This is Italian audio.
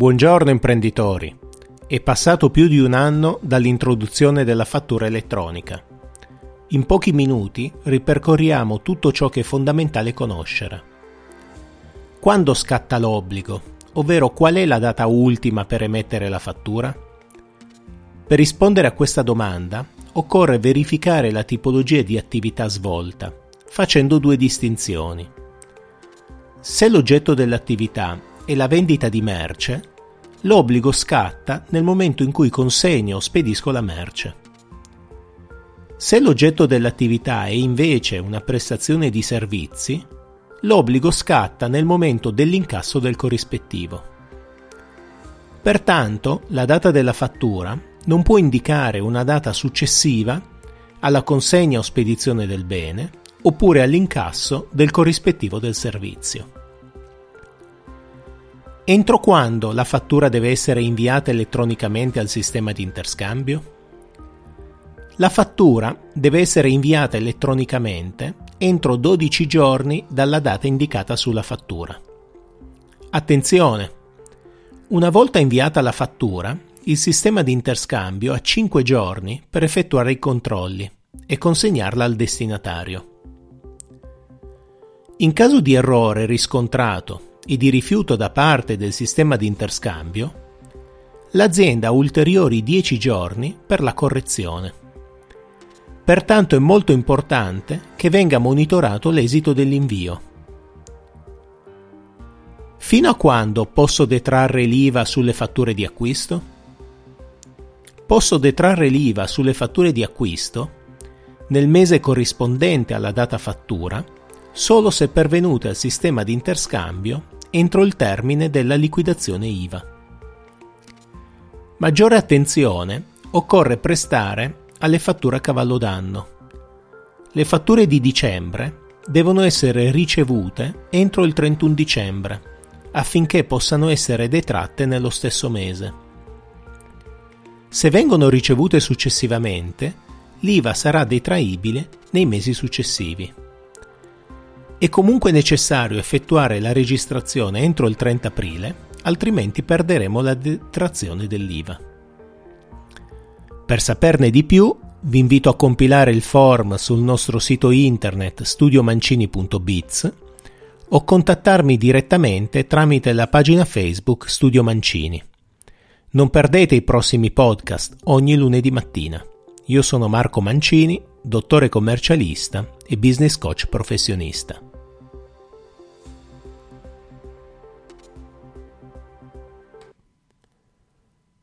Buongiorno imprenditori. È passato più di un anno dall'introduzione della fattura elettronica. In pochi minuti ripercorriamo tutto ciò che è fondamentale conoscere. Quando scatta l'obbligo, ovvero qual è la data ultima per emettere la fattura? Per rispondere a questa domanda occorre verificare la tipologia di attività svolta, facendo due distinzioni. Se l'oggetto dell'attività è la vendita di merce, l'obbligo scatta nel momento in cui consegno o spedisco la merce. Se l'oggetto dell'attività è invece una prestazione di servizi, l'obbligo scatta nel momento dell'incasso del corrispettivo. Pertanto, la data della fattura non può indicare una data successiva alla consegna o spedizione del bene oppure all'incasso del corrispettivo del servizio. Entro quando la fattura deve essere inviata elettronicamente al sistema di interscambio? La fattura deve essere inviata elettronicamente entro 12 giorni dalla data indicata sulla fattura. Attenzione! Una volta inviata la fattura, il sistema di interscambio ha 5 giorni per effettuare i controlli e consegnarla al destinatario. In caso di errore riscontrato e di rifiuto da parte del sistema di interscambio, l'azienda ha ulteriori 10 giorni per la correzione. Pertanto è molto importante che venga monitorato l'esito dell'invio. Fino a quando posso detrarre l'IVA sulle fatture di acquisto? Posso detrarre l'IVA sulle fatture di acquisto nel mese corrispondente alla data fattura solo se pervenute al sistema di interscambio entro il termine della liquidazione IVA. Maggiore attenzione occorre prestare alle fatture a cavallo d'anno. Le fatture di dicembre devono essere ricevute entro il 31 dicembre affinché possano essere detratte nello stesso mese. Se vengono ricevute successivamente, l'IVA sarà detraibile nei mesi successivi. È comunque necessario effettuare la registrazione entro il 30 aprile, altrimenti perderemo la detrazione dell'IVA. Per saperne di più, vi invito a compilare il form sul nostro sito internet studiomancini.biz o contattarmi direttamente tramite la pagina Facebook Studio Mancini. Non perdete i prossimi podcast ogni lunedì mattina. Io sono Marco Mancini, dottore commercialista e business coach professionista.